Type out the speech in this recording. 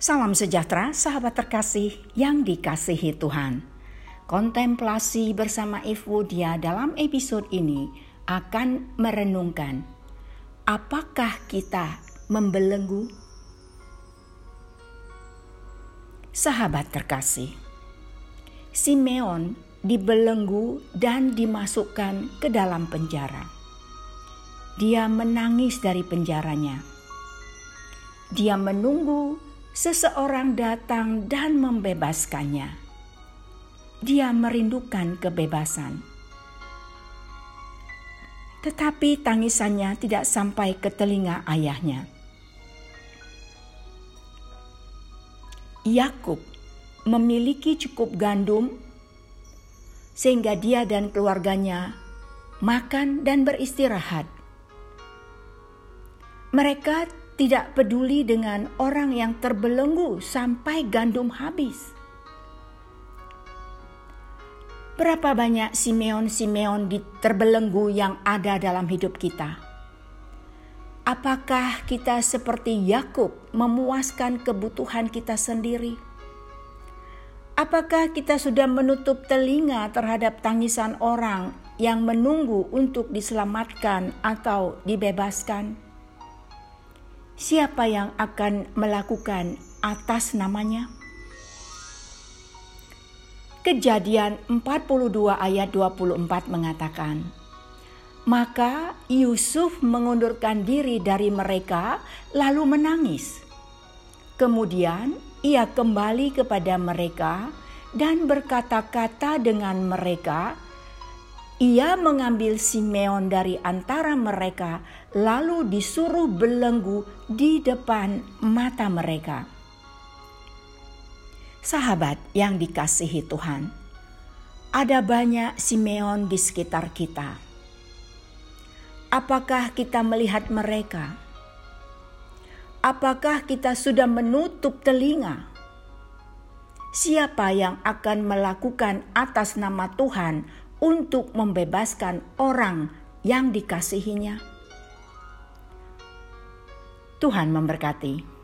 Salam sejahtera, sahabat terkasih yang dikasihi Tuhan. Kontemplasi bersama Evodia dalam episode ini akan merenungkan apakah kita membelenggu? Sahabat terkasih, Simeon dibelenggu dan dimasukkan ke dalam penjara. Dia menangis dari penjaranya. Dia menunggu seseorang datang dan membebaskannya. Dia merindukan kebebasan. Tetapi tangisannya tidak sampai ke telinga ayahnya. Yakub memiliki cukup gandum sehingga dia dan keluarganya makan dan beristirahat. Mereka tidak peduli dengan orang yang terbelenggu sampai gandum habis. Berapa banyak Simeon-Simeon di terbelenggu yang ada dalam hidup kita? Apakah kita seperti Yakub memuaskan kebutuhan kita sendiri? Apakah kita sudah menutup telinga terhadap tangisan orang yang menunggu untuk diselamatkan atau dibebaskan? Siapa yang akan melakukan atas namanya? Kejadian 42 ayat 24 mengatakan, Maka Yusuf mengundurkan diri dari mereka lalu menangis. Kemudian ia kembali kepada mereka dan berkata-kata dengan mereka. Ia mengambil Simeon dari antara mereka lalu disuruh belenggu di depan mata mereka Sahabat yang dikasihi Tuhan, ada banyak Simeon di sekitar kita. Apakah kita melihat mereka? Apakah kita sudah menutup telinga? Siapa yang akan melakukan atas nama Tuhan untuk membebaskan orang yang dikasihinya? Tuhan memberkati.